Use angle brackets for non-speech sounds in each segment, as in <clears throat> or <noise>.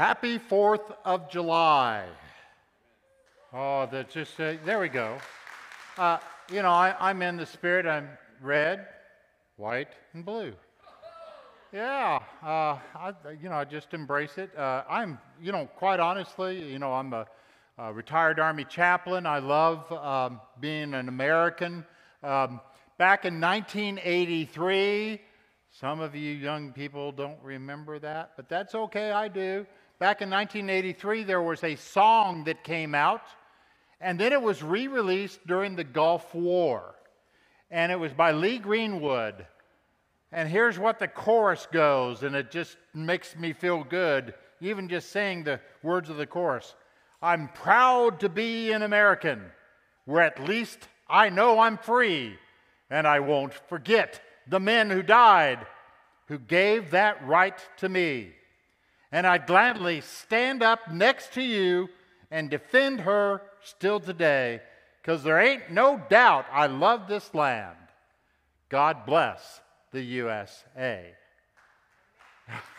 Happy 4th of July. Oh, that just, uh, there we go. Uh, you know, I, am in the spirit. I'm red, white, and blue. Yeah, uh, I, you know, I just embrace it. Uh, I'm, you know, quite honestly, you know, I'm a, a retired Army chaplain. I love um, being an American. Um, back in 1983, some of you young people don't remember that, but that's okay, I do. Back in 1983, there was a song that came out, and then it was re released during the Gulf War. And it was by Lee Greenwood. And here's what the chorus goes, and it just makes me feel good, even just saying the words of the chorus. I'm proud to be an American, where at least I know I'm free, and I won't forget the men who died, who gave that right to me. And I'd gladly stand up next to you and defend her still today, because there ain't no doubt I love this land. God bless the USA. <laughs>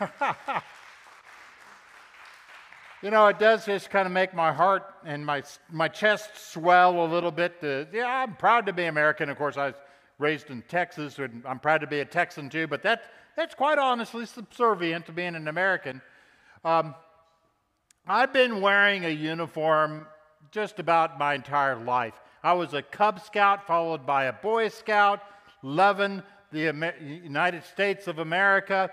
you know, it does just kind of make my heart and my, my chest swell a little bit. To, yeah, I'm proud to be American. Of course, I was raised in Texas, and I'm proud to be a Texan too, but that, that's quite honestly subservient to being an American. Um, I've been wearing a uniform just about my entire life. I was a Cub Scout, followed by a Boy Scout, loving the Amer- United States of America.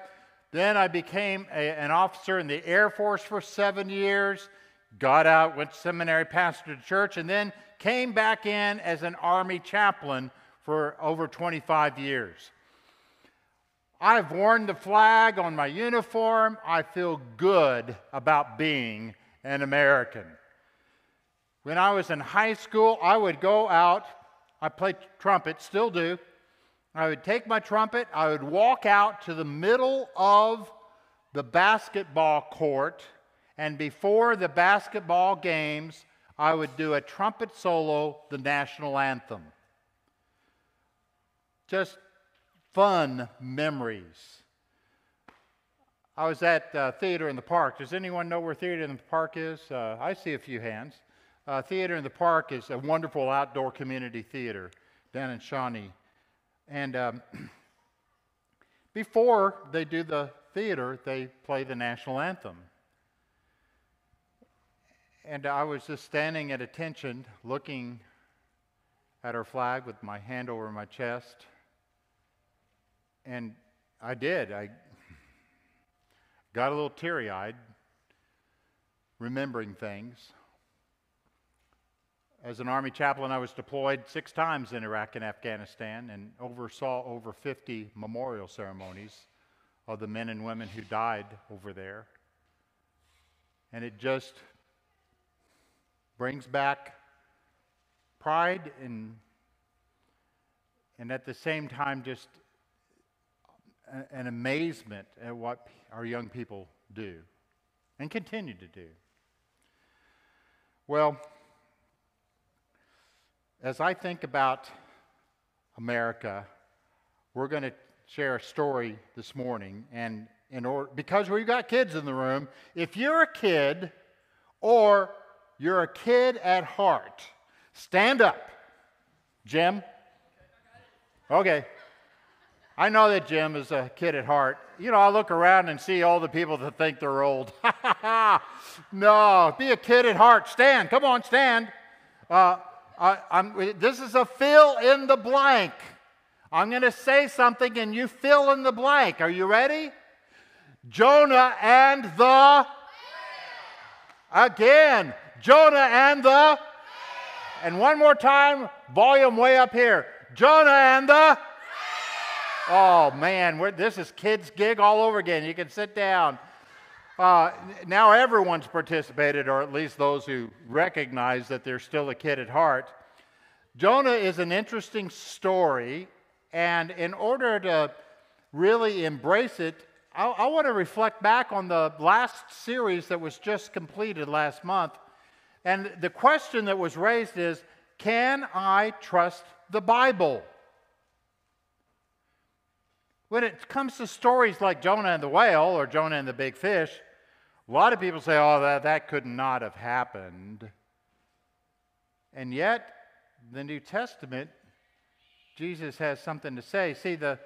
Then I became a, an officer in the Air Force for seven years, got out, went to seminary, pastored a church, and then came back in as an Army chaplain for over 25 years. I've worn the flag on my uniform. I feel good about being an American. When I was in high school, I would go out. I played trumpet, still do. I would take my trumpet, I would walk out to the middle of the basketball court, and before the basketball games, I would do a trumpet solo, the national anthem. Just fun memories. I was at uh, Theater in the Park. Does anyone know where Theater in the Park is? Uh, I see a few hands. Uh, theater in the Park is a wonderful outdoor community theater down in Shawnee. And um, <clears throat> before they do the theater, they play the national anthem. And I was just standing at attention, looking at our flag with my hand over my chest. And I did. I got a little teary eyed, remembering things. As an Army chaplain, I was deployed six times in Iraq and Afghanistan and oversaw over 50 memorial ceremonies of the men and women who died over there. And it just brings back pride and, and at the same time, just an amazement at what our young people do and continue to do. Well, as I think about America, we're going to share a story this morning. And in order, because we've got kids in the room, if you're a kid or you're a kid at heart, stand up. Jim? Okay. I know that Jim is a kid at heart. You know, I look around and see all the people that think they're old. <laughs> no, be a kid at heart. Stand. Come on, stand. Uh, I, this is a fill in the blank. I'm going to say something and you fill in the blank. Are you ready? Jonah and the. Again, Jonah and the. And one more time, volume way up here. Jonah and the. Oh man, this is kids' gig all over again. You can sit down. Uh, now everyone's participated, or at least those who recognize that they're still a kid at heart. Jonah is an interesting story, and in order to really embrace it, I, I want to reflect back on the last series that was just completed last month. And the question that was raised is Can I trust the Bible? When it comes to stories like Jonah and the whale or Jonah and the big fish, A lot of people say, oh, that, that could not have happened. And yet, the New Testament, Jesus has something to say. See, the,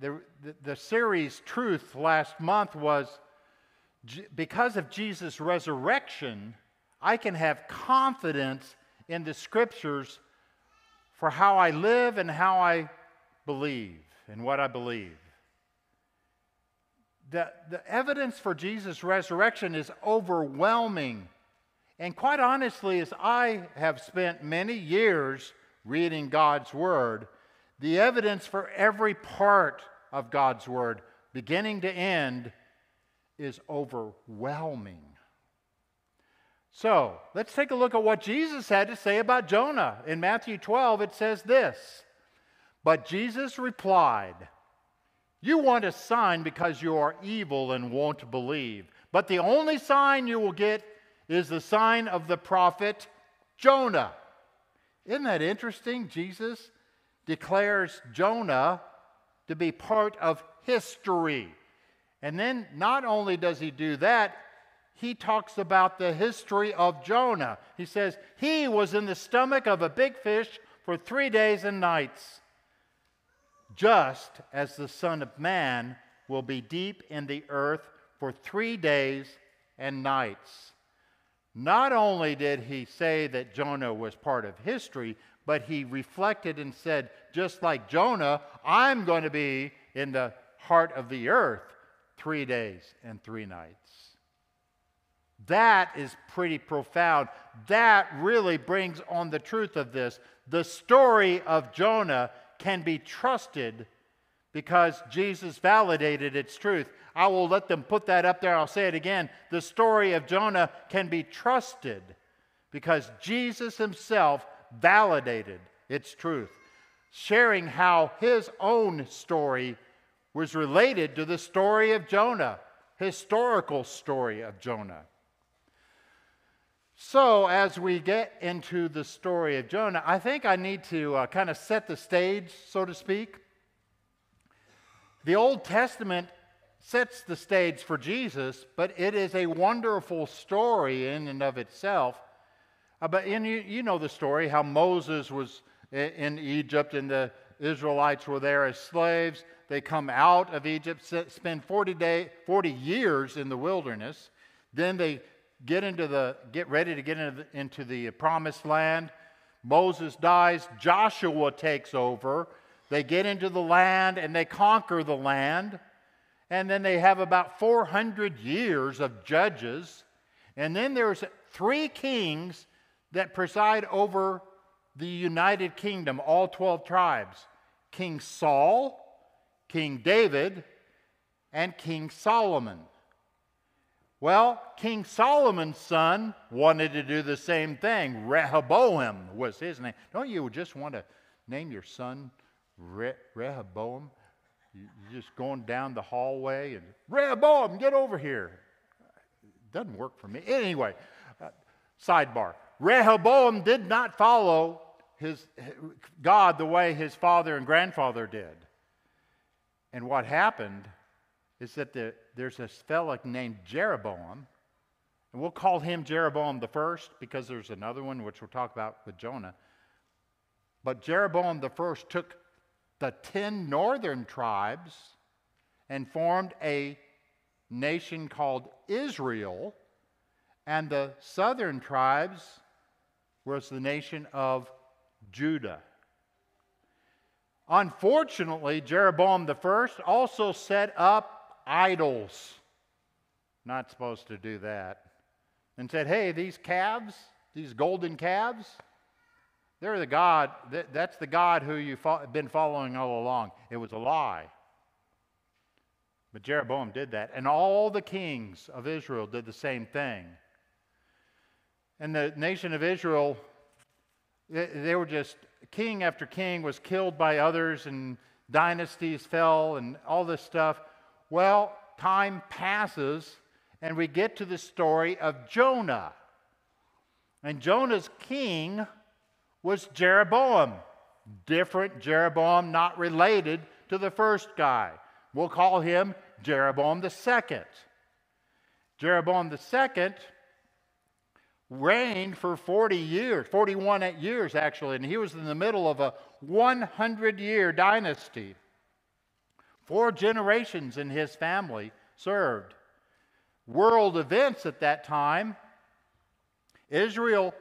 the, the, series Truth last month was because of Jesus' resurrection, I can have confidence in the scriptures for how I live and how I believe and what I believe the, the evidence for Jesus' resurrection is overwhelming. And quite honestly, as I have spent many years reading God's Word, the evidence for every part of God's Word, beginning to end, is overwhelming. So let's take a look at what Jesus had to say about Jonah. In Matthew 12, it says this But Jesus replied, you want a sign because you are evil and won't believe. But the only sign you will get is the sign of the prophet Jonah. Isn't that interesting? Jesus declares Jonah to be part of history. And then not only does he do that, he talks about the history of Jonah. He says, He was in the stomach of a big fish for three days and nights just as the Son of Man will be deep in the earth for three days and nights. Not only did he say that Jonah was part of history, but he reflected and said, just like Jonah, I'm going to be in the heart of the earth three days and three nights. That is pretty profound. That really brings on the truth of this. The story of Jonah can be trusted because Jesus validated its truth. I will let them put that up there. I'll say it again. The story of Jonah can be trusted because Jesus himself validated its truth, sharing how his own story was related to the story of Jonah, historical story of Jonah. So, as we get into the story of Jonah, I think I need to uh, kind of set the stage, so to speak. The Old Testament sets the stage for Jesus, but it is a wonderful story in and of itself. Uh, but in, you, you know the story how Moses was in Egypt and the Israelites were there as slaves. They come out of Egypt, spend 40, day, 40 years in the wilderness. Then they get into the get ready to get into the, into the promised land. Moses dies, Joshua takes over. They get into the land and they conquer the land. And then they have about 400 years of judges. And then there's three kings that preside over the United Kingdom, all 12 tribes King Saul, King David, and King Solomon. Well, King Solomon's son wanted to do the same thing. Rehoboam was his name. Don't you just want to name your son Re- Rehoboam? You're just going down the hallway and Rehoboam, get over here. It doesn't work for me. Anyway, uh, sidebar. Rehoboam did not follow his God the way his father and grandfather did. And what happened is that the, there's this fellow named Jeroboam, and we'll call him Jeroboam the first because there's another one which we'll talk about with Jonah. But Jeroboam the first took the 10 northern tribes and formed a nation called Israel, and the southern tribes was the nation of Judah. Unfortunately, Jeroboam the first also set up idols. Not supposed to do that. And said, hey, these calves, these golden calves, they're the God, that's the God who you've been following all along. It was a lie. But Jeroboam did that. And all the kings of Israel did the same thing. And the nation of Israel, they were just, king after king was killed by others, and dynasties fell, and all this stuff. Well, time passes, and we get to the story of Jonah. And Jonah's king was Jeroboam. Different Jeroboam, not related to the first guy. We'll call him Jeroboam the second. Jeroboam II reigned for 40 years, 41 years actually, and he was in the middle of a 100 year dynasty. Four generations in his family served. World events at that time Israel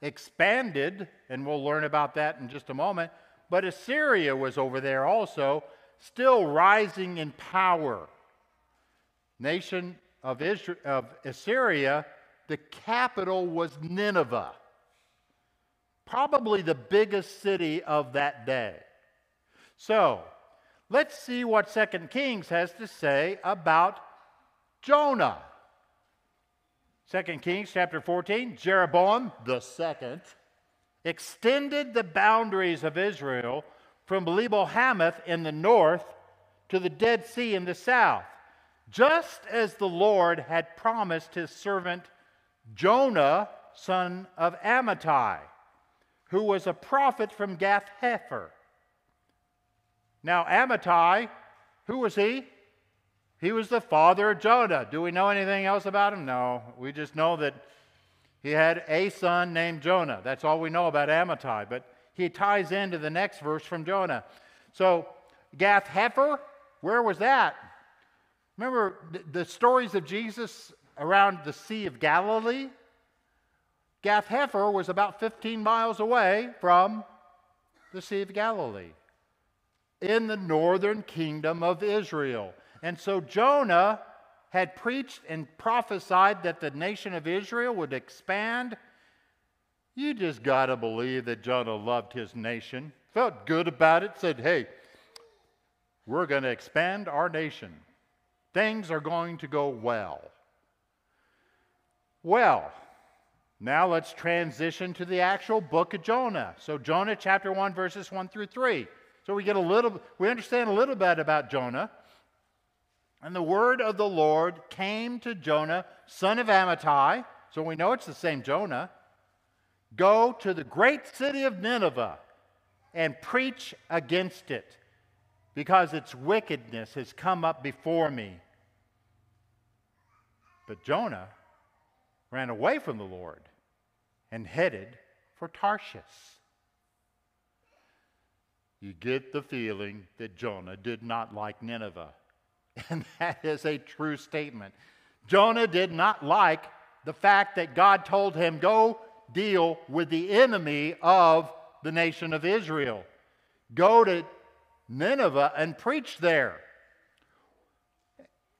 expanded, and we'll learn about that in just a moment, but Assyria was over there also, still rising in power. Nation of, Israel, of Assyria the capital was Nineveh, probably the biggest city of that day. So, let's see what Second Kings has to say about Jonah. Second Kings chapter 14, Jeroboam the second extended the boundaries of Israel from Lebo Hamath in the north to the Dead Sea in the south, just as the Lord had promised his servant Jonah, son of Amittai, who was a prophet from Gath Hepher. Now, Amittai, who was he? He was the father of Jonah. Do we know anything else about him? No. We just know that he had a son named Jonah. That's all we know about Amittai. But he ties into the next verse from Jonah. So, Gath Hepher, where was that? Remember the stories of Jesus around the Sea of Galilee. Gath Hepher was about 15 miles away from the Sea of Galilee in the northern kingdom of Israel. And so Jonah had preached and prophesied that the nation of Israel would expand. You just got to believe that Jonah loved his nation, felt good about it, said, hey, we're going to expand our nation. Things are going to go well. Well, now let's transition to the actual book of Jonah. So, Jonah chapter 1, verses 1 through 3. So, we get a little, we understand a little bit about Jonah. And the word of the Lord came to Jonah, son of Amittai. So, we know it's the same Jonah. Go to the great city of Nineveh and preach against it, because its wickedness has come up before me. But Jonah ran away from the Lord and headed for Tarshish. You get the feeling that Jonah did not like Nineveh. <laughs> And that is a true statement. Jonah did not like the fact that God told him, Go deal with the enemy of the nation of Israel. Go to Nineveh and preach there.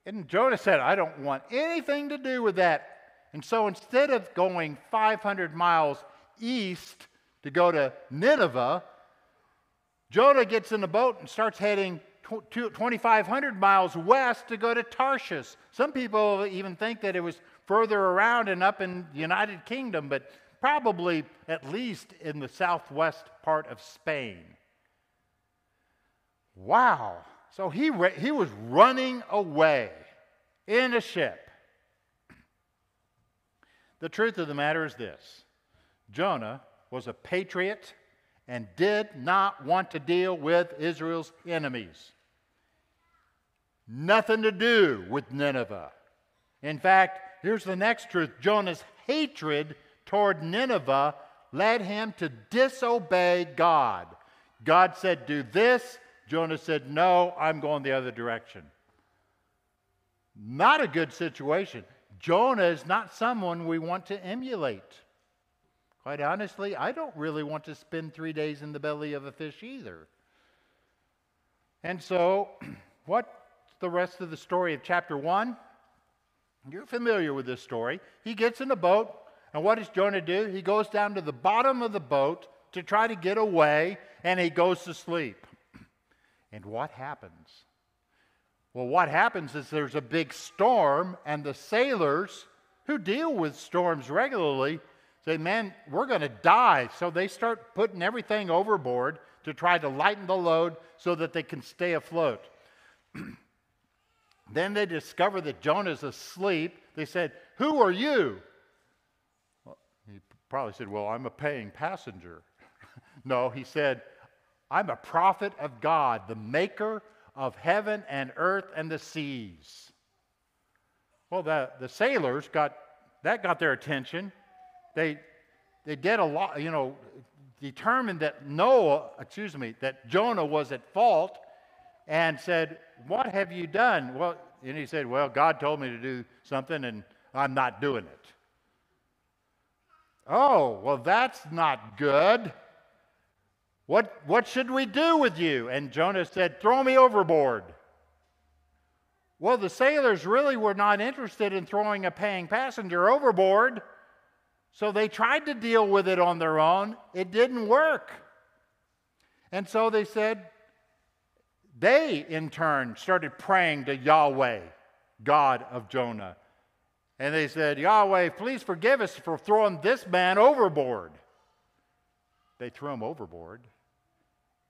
And Jonah said, I don't want anything to do with that. And so instead of going 500 miles east to go to Nineveh, Jonah gets in the boat and starts heading 2,500 miles west to go to Tarshish. Some people even think that it was further around and up in the United Kingdom, but probably at least in the southwest part of Spain. Wow. So he, he was running away in a ship. The truth of the matter is this Jonah was a patriot and did not want to deal with Israel's enemies. Nothing to do with Nineveh. In fact, here's the next truth Jonah's hatred toward Nineveh led him to disobey God. God said, Do this. Jonah said, No, I'm going the other direction. Not a good situation. Jonah is not someone we want to emulate. Quite honestly, I don't really want to spend three days in the belly of a fish either. And so, <clears throat> what's the rest of the story of chapter 1? You're familiar with this story. He gets in a boat, and what does Jonah do? He goes down to the bottom of the boat to try to get away, and he goes to sleep. <clears throat> And what happens? Well, what happens is there's a big storm, and the sailors who deal with storms regularly say, Man, we're going to die. So they start putting everything overboard to try to lighten the load so that they can stay afloat. <clears throat> then they discover that Jonah's asleep. They said, Who are you? Well, he probably said, Well, I'm a paying passenger. <laughs> no, he said, I'm a prophet of God, the maker of heaven and earth and the seas. Well, the, the sailors got that got their attention. They they did a lot, you know, determined that Noah, excuse me, that Jonah was at fault and said, What have you done? Well, and he said, Well, God told me to do something and I'm not doing it. Oh, well, that's not good. What, what should we do with you? And Jonah said, Throw me overboard. Well, the sailors really were not interested in throwing a paying passenger overboard. So they tried to deal with it on their own. It didn't work. And so they said, they in turn started praying to Yahweh, God of Jonah. And they said, Yahweh, please forgive us for throwing this man overboard. They threw him overboard,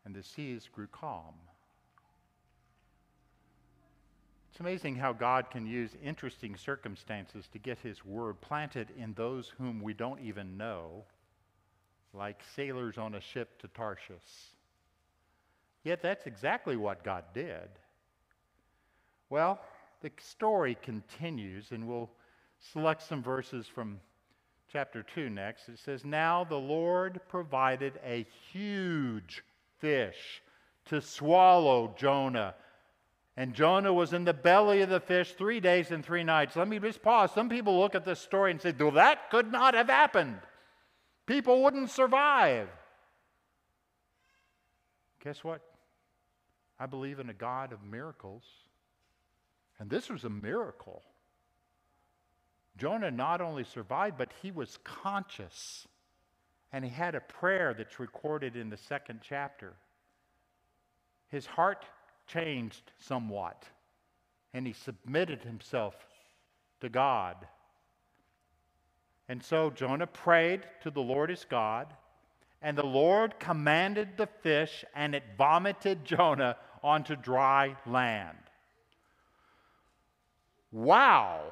and the seas grew calm. It's amazing how God can use interesting circumstances to get his word planted in those whom we don't even know, like sailors on a ship to Tarshish. Yet that's exactly what God did. Well, the story continues, and we'll select some verses from chapter 2 next. It says, Now the Lord provided a huge fish to swallow Jonah and Jonah was in the belly of the fish three days and three nights. Let me just pause. Some people look at this story and say, well, that could not have happened. People wouldn't survive. Guess what? I believe in a God of miracles. And this was a miracle. Jonah not only survived, but he was conscious. And he had a prayer that's recorded in the second chapter. His heart changed somewhat, and he submitted himself to God. And so Jonah prayed to the Lord his God, and the Lord commanded the fish, and it vomited <laughs> Jonah onto dry land. Wow!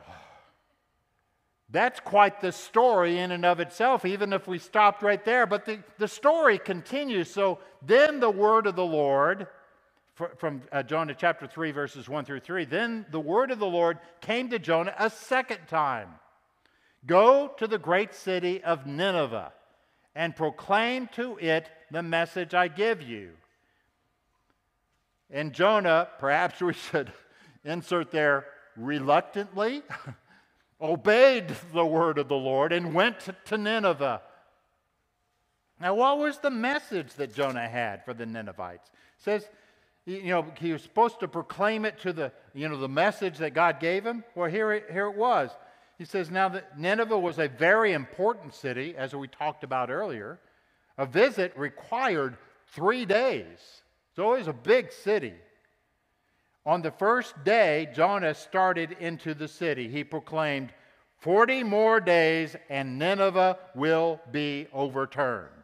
That's quite the story in and of itself, even if we stopped right there. But the, the story continues. So then the word of the Lord from uh, Jonah chapter 3, verses 1 through 3. Then the word of the Lord came to Jonah a second time Go to the great city of Nineveh and proclaim to it the message I give you. And Jonah, perhaps we <laughs> should insert there, reluctantly <laughs> obeyed the word of the Lord and went to Nineveh. Now, what was the message that Jonah had for the Ninevites? It says, you know, he was supposed to proclaim it to the, you know, the message that God gave him. Well, here it, here it was. He says, now that Nineveh was a very important city, as we talked about earlier. A visit required three days. It's always a big city. On the first day, Jonah started into the city. He proclaimed, 40 more days and Nineveh will be overturned.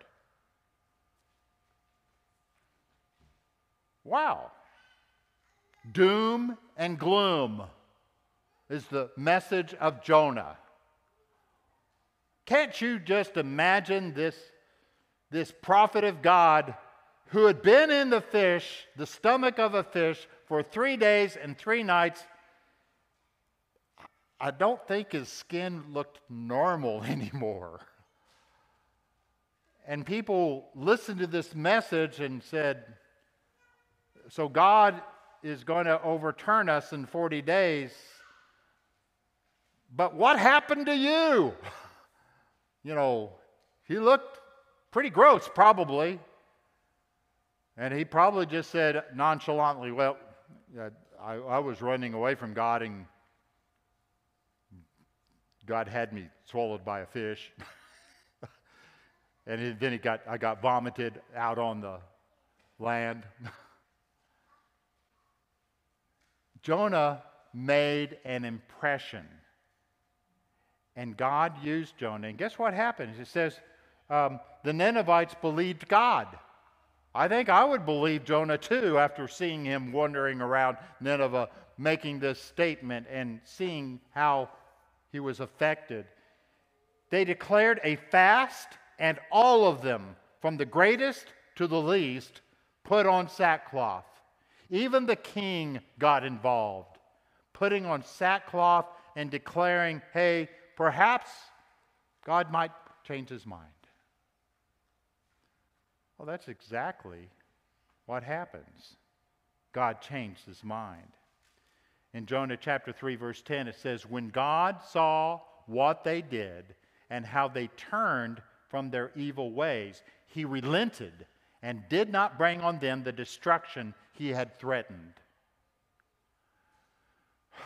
Wow. Doom and gloom is the message of Jonah. Can't you just imagine this, this prophet of God who had been in the fish, the stomach of a fish, for three days and three nights? I don't think his skin looked normal <laughs> anymore. And people listened to this message and said, so God is going to overturn us in 40 days. But what happened to you? <laughs> You know, he looked pretty gross, probably. And he probably just said nonchalantly, Well, I, I was running away from God, and God had me swallowed by a fish. <laughs> and then he got, I got vomited out on the land. <laughs> Jonah made an impression. And God used Jonah. And guess what happens? It says um, the Ninevites believed God. I think I would believe Jonah too after seeing him wandering around Nineveh making this statement and seeing how he was affected. They declared a fast, and all of them, from the greatest to the least, put on sackcloth. Even the king got involved, putting on sackcloth and declaring, hey, perhaps God might change his mind. Well, that's exactly what happens. God changed his mind. In Jonah chapter 3, verse 10, it says, When God saw what they did and how they turned from their evil ways, he relented and did not bring on them the destruction he had threatened. <sighs>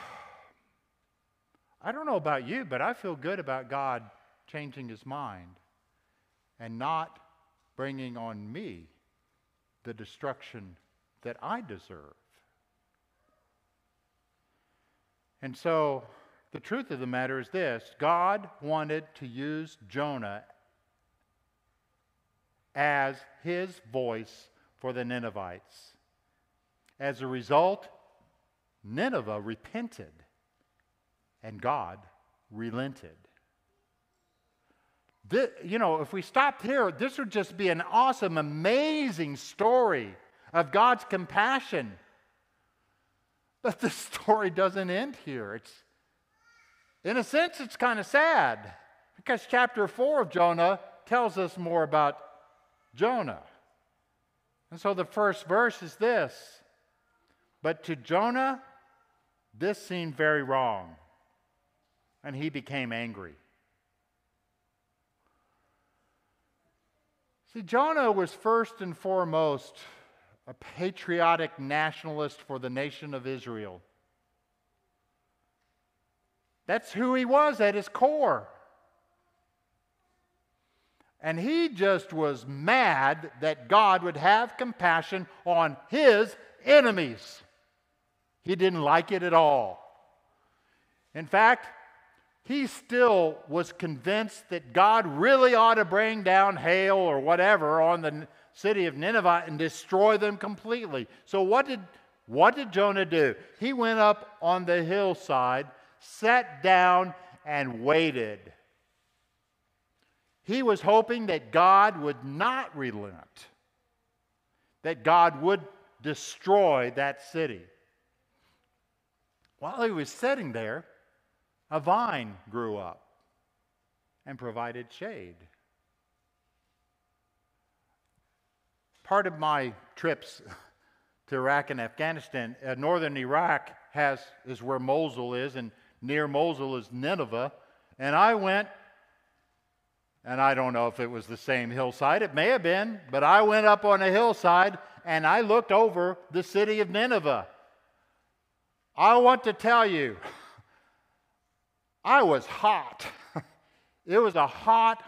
I don't know about you, but I feel good about God changing his mind and not bringing on me the destruction that I deserve. And so the truth of the matter is this God wanted to use Jonah as his voice for the Ninevites. As a result, Nineveh repented and God relented. This, you know, if we stopped here, this would just be an awesome, amazing story of God's compassion. But the <laughs> story doesn't end here. It's, in a sense, it's kind of sad because chapter 4 of Jonah tells us more about Jonah. And so the first verse is this But to Jonah, this seemed very wrong, and he became angry. See, Jonah was first and foremost a patriotic nationalist for the nation of Israel. That's who he was at his core. And he just was mad that God would have compassion on his enemies. He didn't like it at all. In fact, he still was convinced that God really ought to bring down hail or whatever on the city of Nineveh and destroy them completely. So, what did, what did Jonah do? He went up on the hillside, sat down, and waited. He was hoping that God would not relent, that God would destroy that city. While he was sitting there, a vine grew up and provided shade. Part of my trips to Iraq and Afghanistan, uh, northern Iraq has, is where Mosul is, and near Mosul is Nineveh. And I went, and I don't know if it was the same hillside, it may have been, but I went up on a hillside and I looked over the city of Nineveh. I want to tell you, I was hot. <laughs> it was a hot,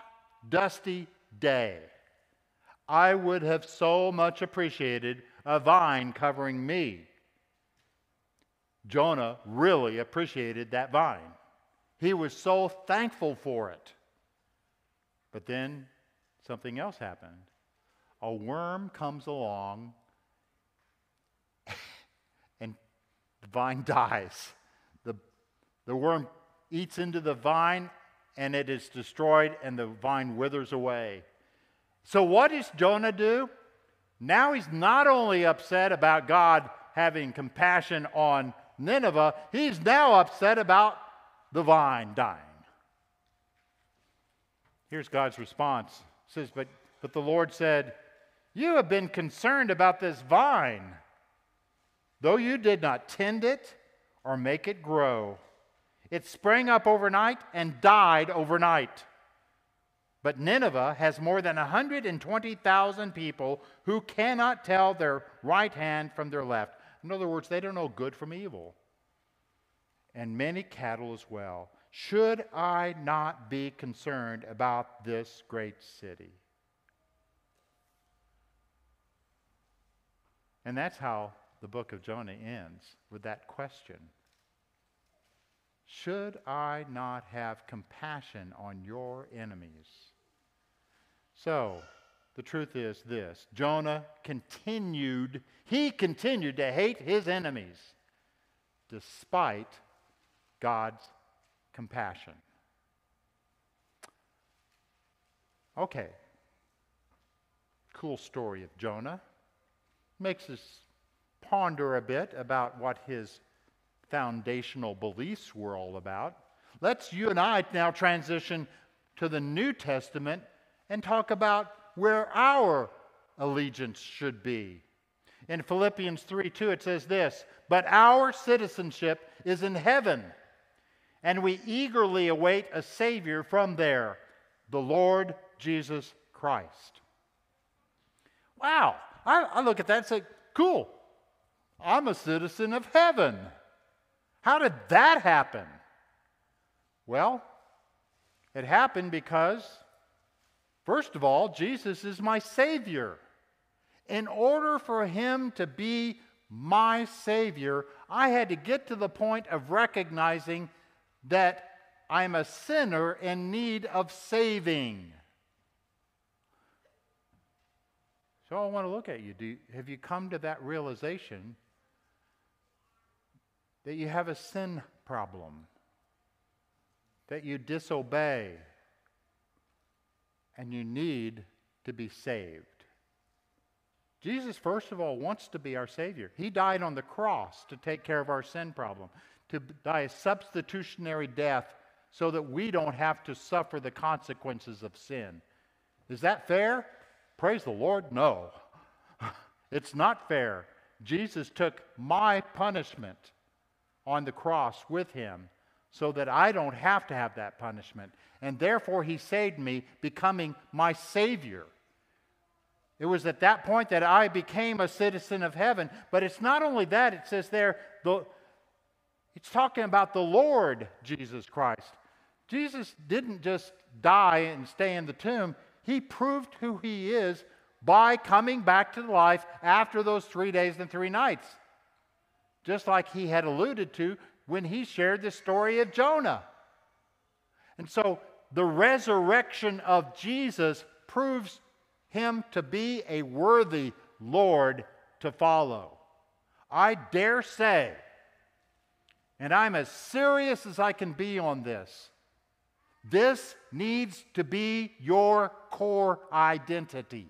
dusty day. I would have so much appreciated a vine covering me. Jonah really appreciated that vine. He was so thankful for it. But then something else happened. A worm comes along <laughs> and the vine <laughs> dies. The, the worm eats into the vine and it is destroyed and the vine withers away. So, what does Jonah do? Now he's not only upset about God having compassion on Nineveh, he's now upset about the vine dying. Here's God's response. It says, but, but the Lord said, You have been concerned about this vine, though you did not tend it or make it grow. It sprang up overnight and died overnight. But Nineveh has more than 120,000 people who cannot tell their right hand from their left. In other words, they don't know good from evil. And many cattle as well. Should I not be concerned about this great city? And that's how the book of Jonah ends with that question. Should I not have compassion on your enemies? So, the truth is this Jonah continued, he continued to hate his enemies despite God's compassion. Okay. Cool story of Jonah. Makes us ponder a bit about what his foundational beliefs we're all about. Let's you and I now transition to the New Testament and talk about where our allegiance should be. In Philippians 3 2, it says this But our citizenship is in heaven, and we eagerly await a Savior from there, the Lord Jesus Christ. Wow, I, I look at that and say, cool, I'm a citizen of heaven. How did that happen? Well, it happened because, first of all, Jesus is my Savior. In order for Him to be my Savior, I had to get to the point of recognizing that I'm a sinner in need of saving. So I want to look at you. Do, have you come to that realization that you have a sin problem? That you disobey and you need to be saved? Jesus, first of all, wants to be our Savior. He died on the cross to take care of our sin problem, to die a substitutionary death so that we don't have to suffer the consequences of sin. Is that fair? Praise the Lord, no. <laughs> It's not fair. Jesus took my punishment on the cross with him so that I don't have to have that punishment. And therefore, he saved me, becoming my Savior. It was at that point that I became a citizen of heaven. But it's not only that, it says there, the, it's talking about the Lord Jesus Christ. Jesus didn't just die and stay in the tomb, he proved who he is by coming back to life after those three days and three nights. Just like he had alluded to when he shared the story of Jonah. And so the resurrection of Jesus proves him to be a worthy Lord to follow. I dare say, and I'm as serious as I can be on this, this needs to be your core identity.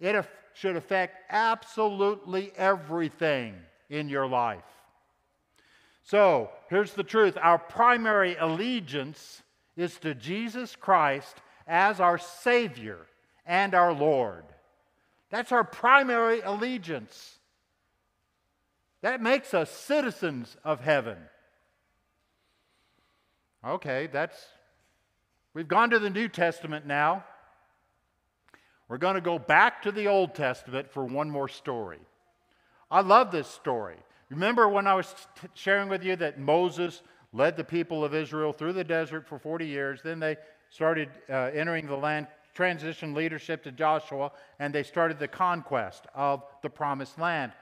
It should affect absolutely everything in your life. So, here's the truth our primary allegiance is to Jesus Christ as our Savior and our Lord. That's our primary allegiance. That makes us citizens of heaven. Okay, that's. We've gone to the New Testament now. We're going to go back to the Old Testament for one more story. I love this story. Remember when I was t- sharing with you that Moses led the people of Israel through the desert for 40 years, then they started uh, entering the land transition leadership to Joshua, and they started the conquest of the promised land.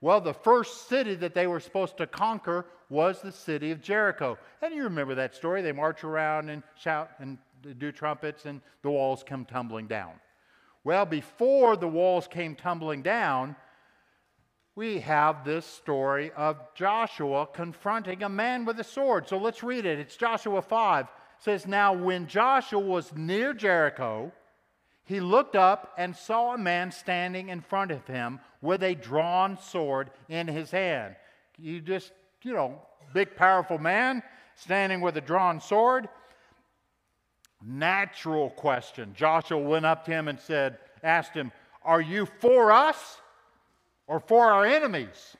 Well, the first city that they were supposed to conquer was the city of Jericho. And you remember that story. They march around and shout and do trumpets, and the walls come tumbling down. Well, before the walls came tumbling down, we have this story of Joshua confronting a man with a sword. So let's read it. It's Joshua 5 says, Now when Joshua was near Jericho, he looked up and saw a man standing in front of him with a drawn sword in his hand. You just, you know, big, powerful man standing with a drawn sword. Natural question. Joshua went up to him and said, asked him, Are you for us or for our enemies?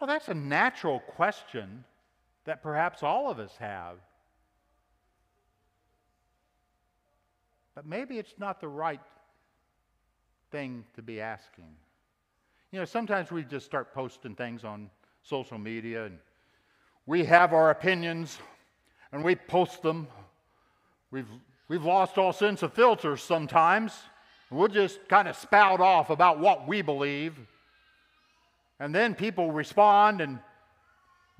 Well, that's a natural question that perhaps all of us have. But maybe it's not the right thing to be asking. You know, sometimes we just start posting things on social media and we have our opinions and we post them. We've, we've lost all sense of filters sometimes. We'll just kind of spout off about what we believe. And then people respond, and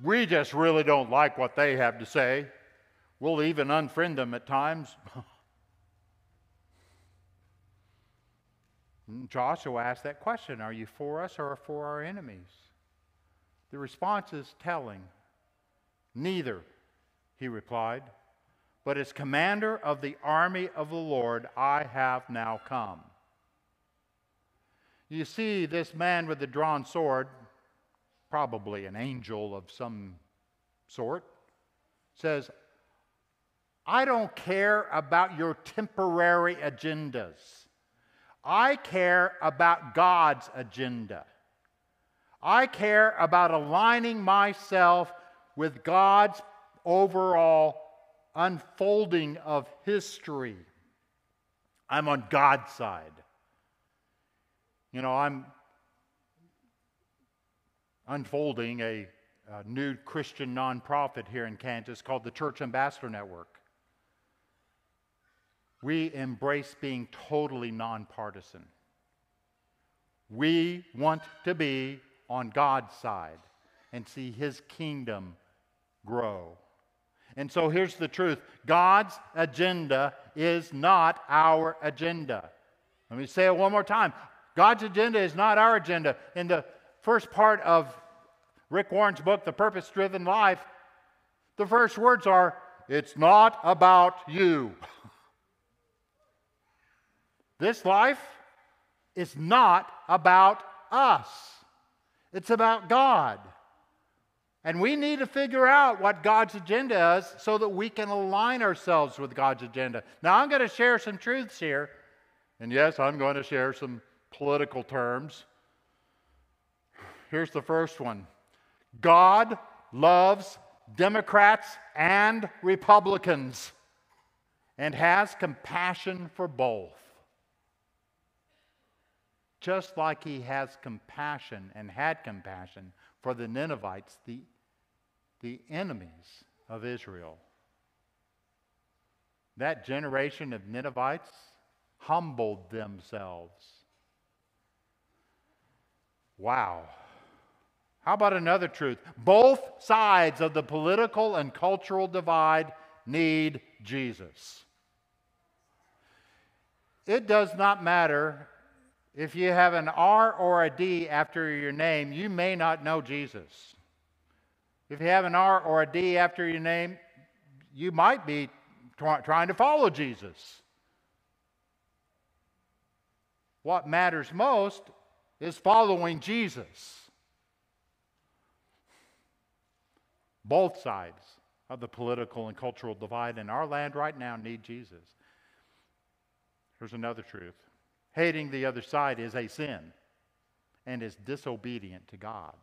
we just really don't like what they have to say. We'll even unfriend them at times. <laughs> Mm, Joshua asked that question Are you for us or for our enemies? The response is telling. Neither, he replied, but as commander of the army of the Lord, I have now come. you see this man with the drawn sword, probably an angel of some sort, says, I don't care about your temporary agendas. I care about God's agenda. I care about aligning myself with God's overall unfolding of history. I'm on God's side. You know, I'm unfolding a, a, new Christian nonprofit here in Kansas called the Church Ambassador Network. We embrace being totally nonpartisan. We want to be on God's side and see His kingdom grow. And so here's the truth God's agenda is not our agenda. Let me say it one more time. God's agenda is not our agenda. In the first part of Rick Warren's book, The Purpose Driven Life, the first words are, It's not about you. <laughs> This life is not about us, it's about God. And we need to figure out what God's agenda is so that we can align ourselves with God's agenda. Now, I'm going to share some truths here. And yes, I'm going to share some political terms. Here's the first one God loves Democrats and Republicans and has compassion for both just like he has compassion and had compassion for the Ninevites, the, the enemies of Israel. That generation of Ninevites humbled themselves. Wow. How about another truth? Both sides of the political and cultural divide need Jesus. It does not matter if you have an R or a D after your name, you may not know Jesus. If you have an R or a D after your name, you might be trying to follow Jesus. What matters most is following Jesus. Both sides of the political and cultural divide in our land right now need Jesus. Here's another truth Hating the other side is a sin and is disobedient to God.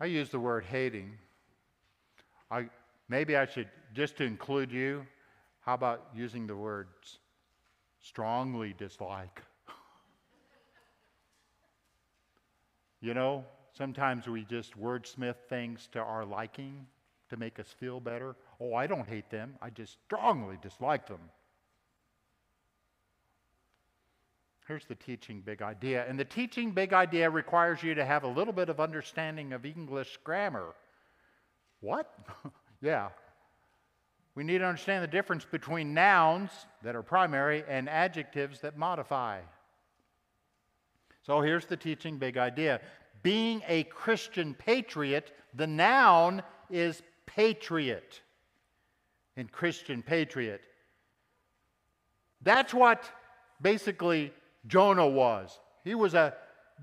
I use the word hating. I, maybe I should, just to include you, how about using the words strongly dislike? <laughs> you know, sometimes we just wordsmith things to our liking to make us feel better. Oh, I don't hate them, I just strongly dislike them. Here's the teaching big idea. And the teaching big idea requires you to have a little bit of understanding of English grammar. What? <laughs> yeah. We need to understand the difference between nouns that are primary and adjectives that modify. So here's the teaching big idea. Being a Christian patriot, the noun is patriot and Christian patriot. That's what basically Jonah was. He was a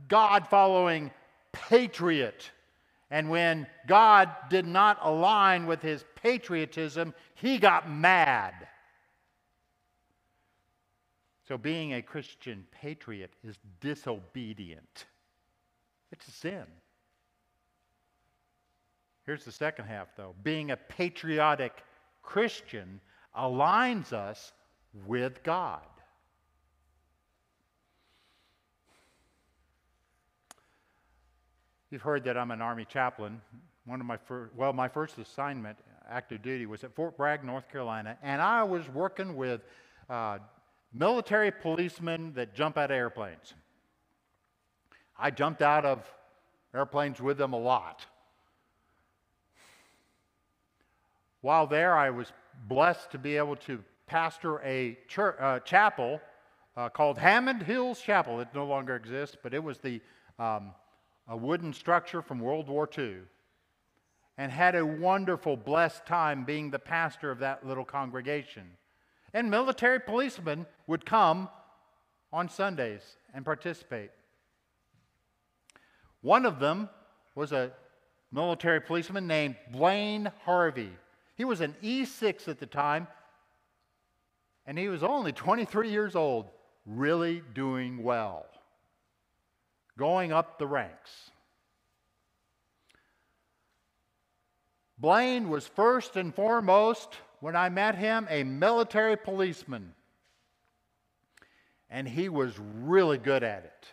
God following patriot. And when God did not align with his patriotism, he got mad. So, being a Christian patriot is disobedient, it's a sin. Here's the second half, though. Being a patriotic Christian aligns us with God. You've heard that I'm an Army chaplain. One of my first, well, my first assignment, active duty, was at Fort Bragg, North Carolina, and I was working with uh, military policemen that jump out of airplanes. I jumped out of airplanes with them a lot. While there, I was blessed to be able to pastor a church, uh, chapel uh, called Hammond Hills Chapel. It no longer exists, but it was the um, a wooden structure from World War II, and had a wonderful, blessed time being the pastor of that little congregation. And military policemen would come on Sundays and participate. One of them was a military policeman named Blaine Harvey. He was an E6 at the time, and he was only 23 years old, really doing well, going up the ranks. Blaine was first and foremost, when I met him, a military policeman. And he was really good at it.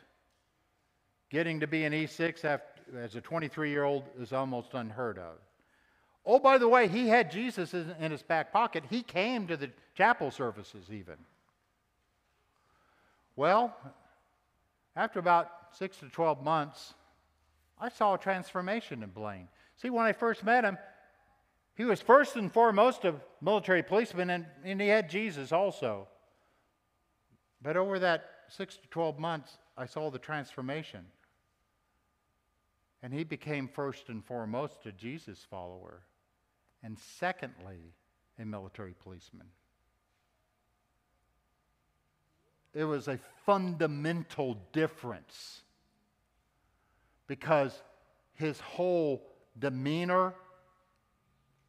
Getting to be an E6 after, as a 23 year old is almost unheard of. Oh, by the way, he had Jesus in his back pocket. He came to the chapel services even. Well, after about six to 12 months, I saw a transformation in Blaine. See, when I first met him, he was first and foremost a military policeman, and, and he had Jesus also. But over that six to 12 months, I saw the transformation. And he became first and foremost a Jesus follower, and secondly, a military policeman. It was a fundamental difference because his whole demeanor,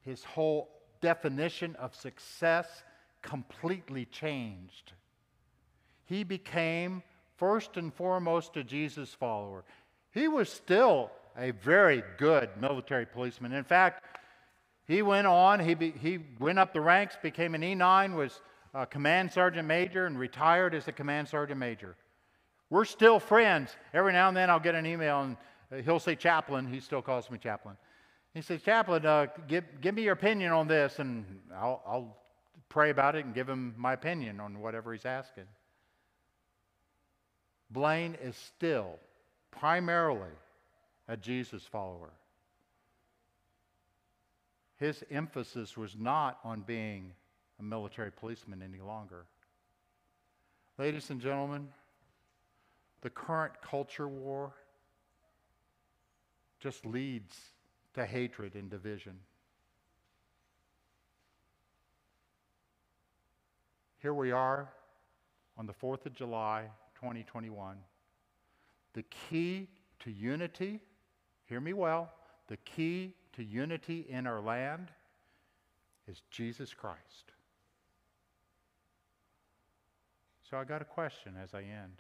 his whole definition of success completely changed. He became first and foremost a Jesus follower. He was still a very good military policeman. In fact, he went on, he, be, he went up the ranks, became an E9, was a command sergeant major, and retired as a command sergeant major. We're still friends. Every now and then I'll get an email and uh, he'll say chaplain. He still calls me chaplain. He says, Chaplain, uh, give, give me your opinion on this, and I'll, I'll pray about it and give him my opinion on whatever he's asking. Blaine is still primarily a Jesus follower. His emphasis was not on being a military policeman any longer. Ladies and gentlemen, the current culture war just leads to hatred and division. Here we are on the 4th of July, 2021. The key to unity, hear me well, the key to unity in our land is Jesus Christ. So I got a question as I end.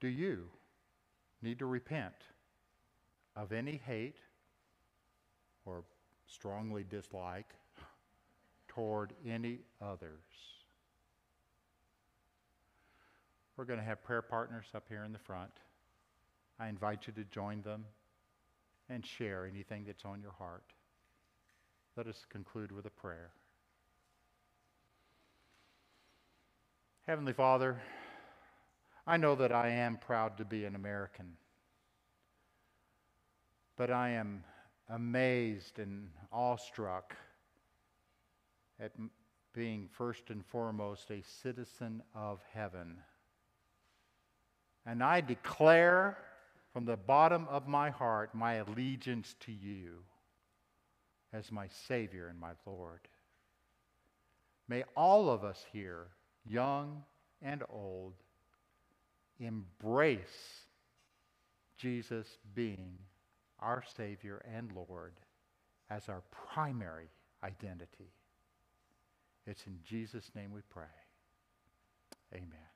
Do you need to repent of any hate or strongly dislike toward any others? We're going to have prayer partners up here in the front. I invite you to join them and share anything that's on your heart. Let us conclude with a prayer. Heavenly Father, I know that I am proud to be an American, but I am amazed and awestruck at being first and foremost a citizen of heaven. And I declare from the bottom of my heart my allegiance to you as my Savior and my Lord. May all of us here, young and old, embrace Jesus being our Savior and Lord as our primary identity. It's in Jesus' name we pray. Amen.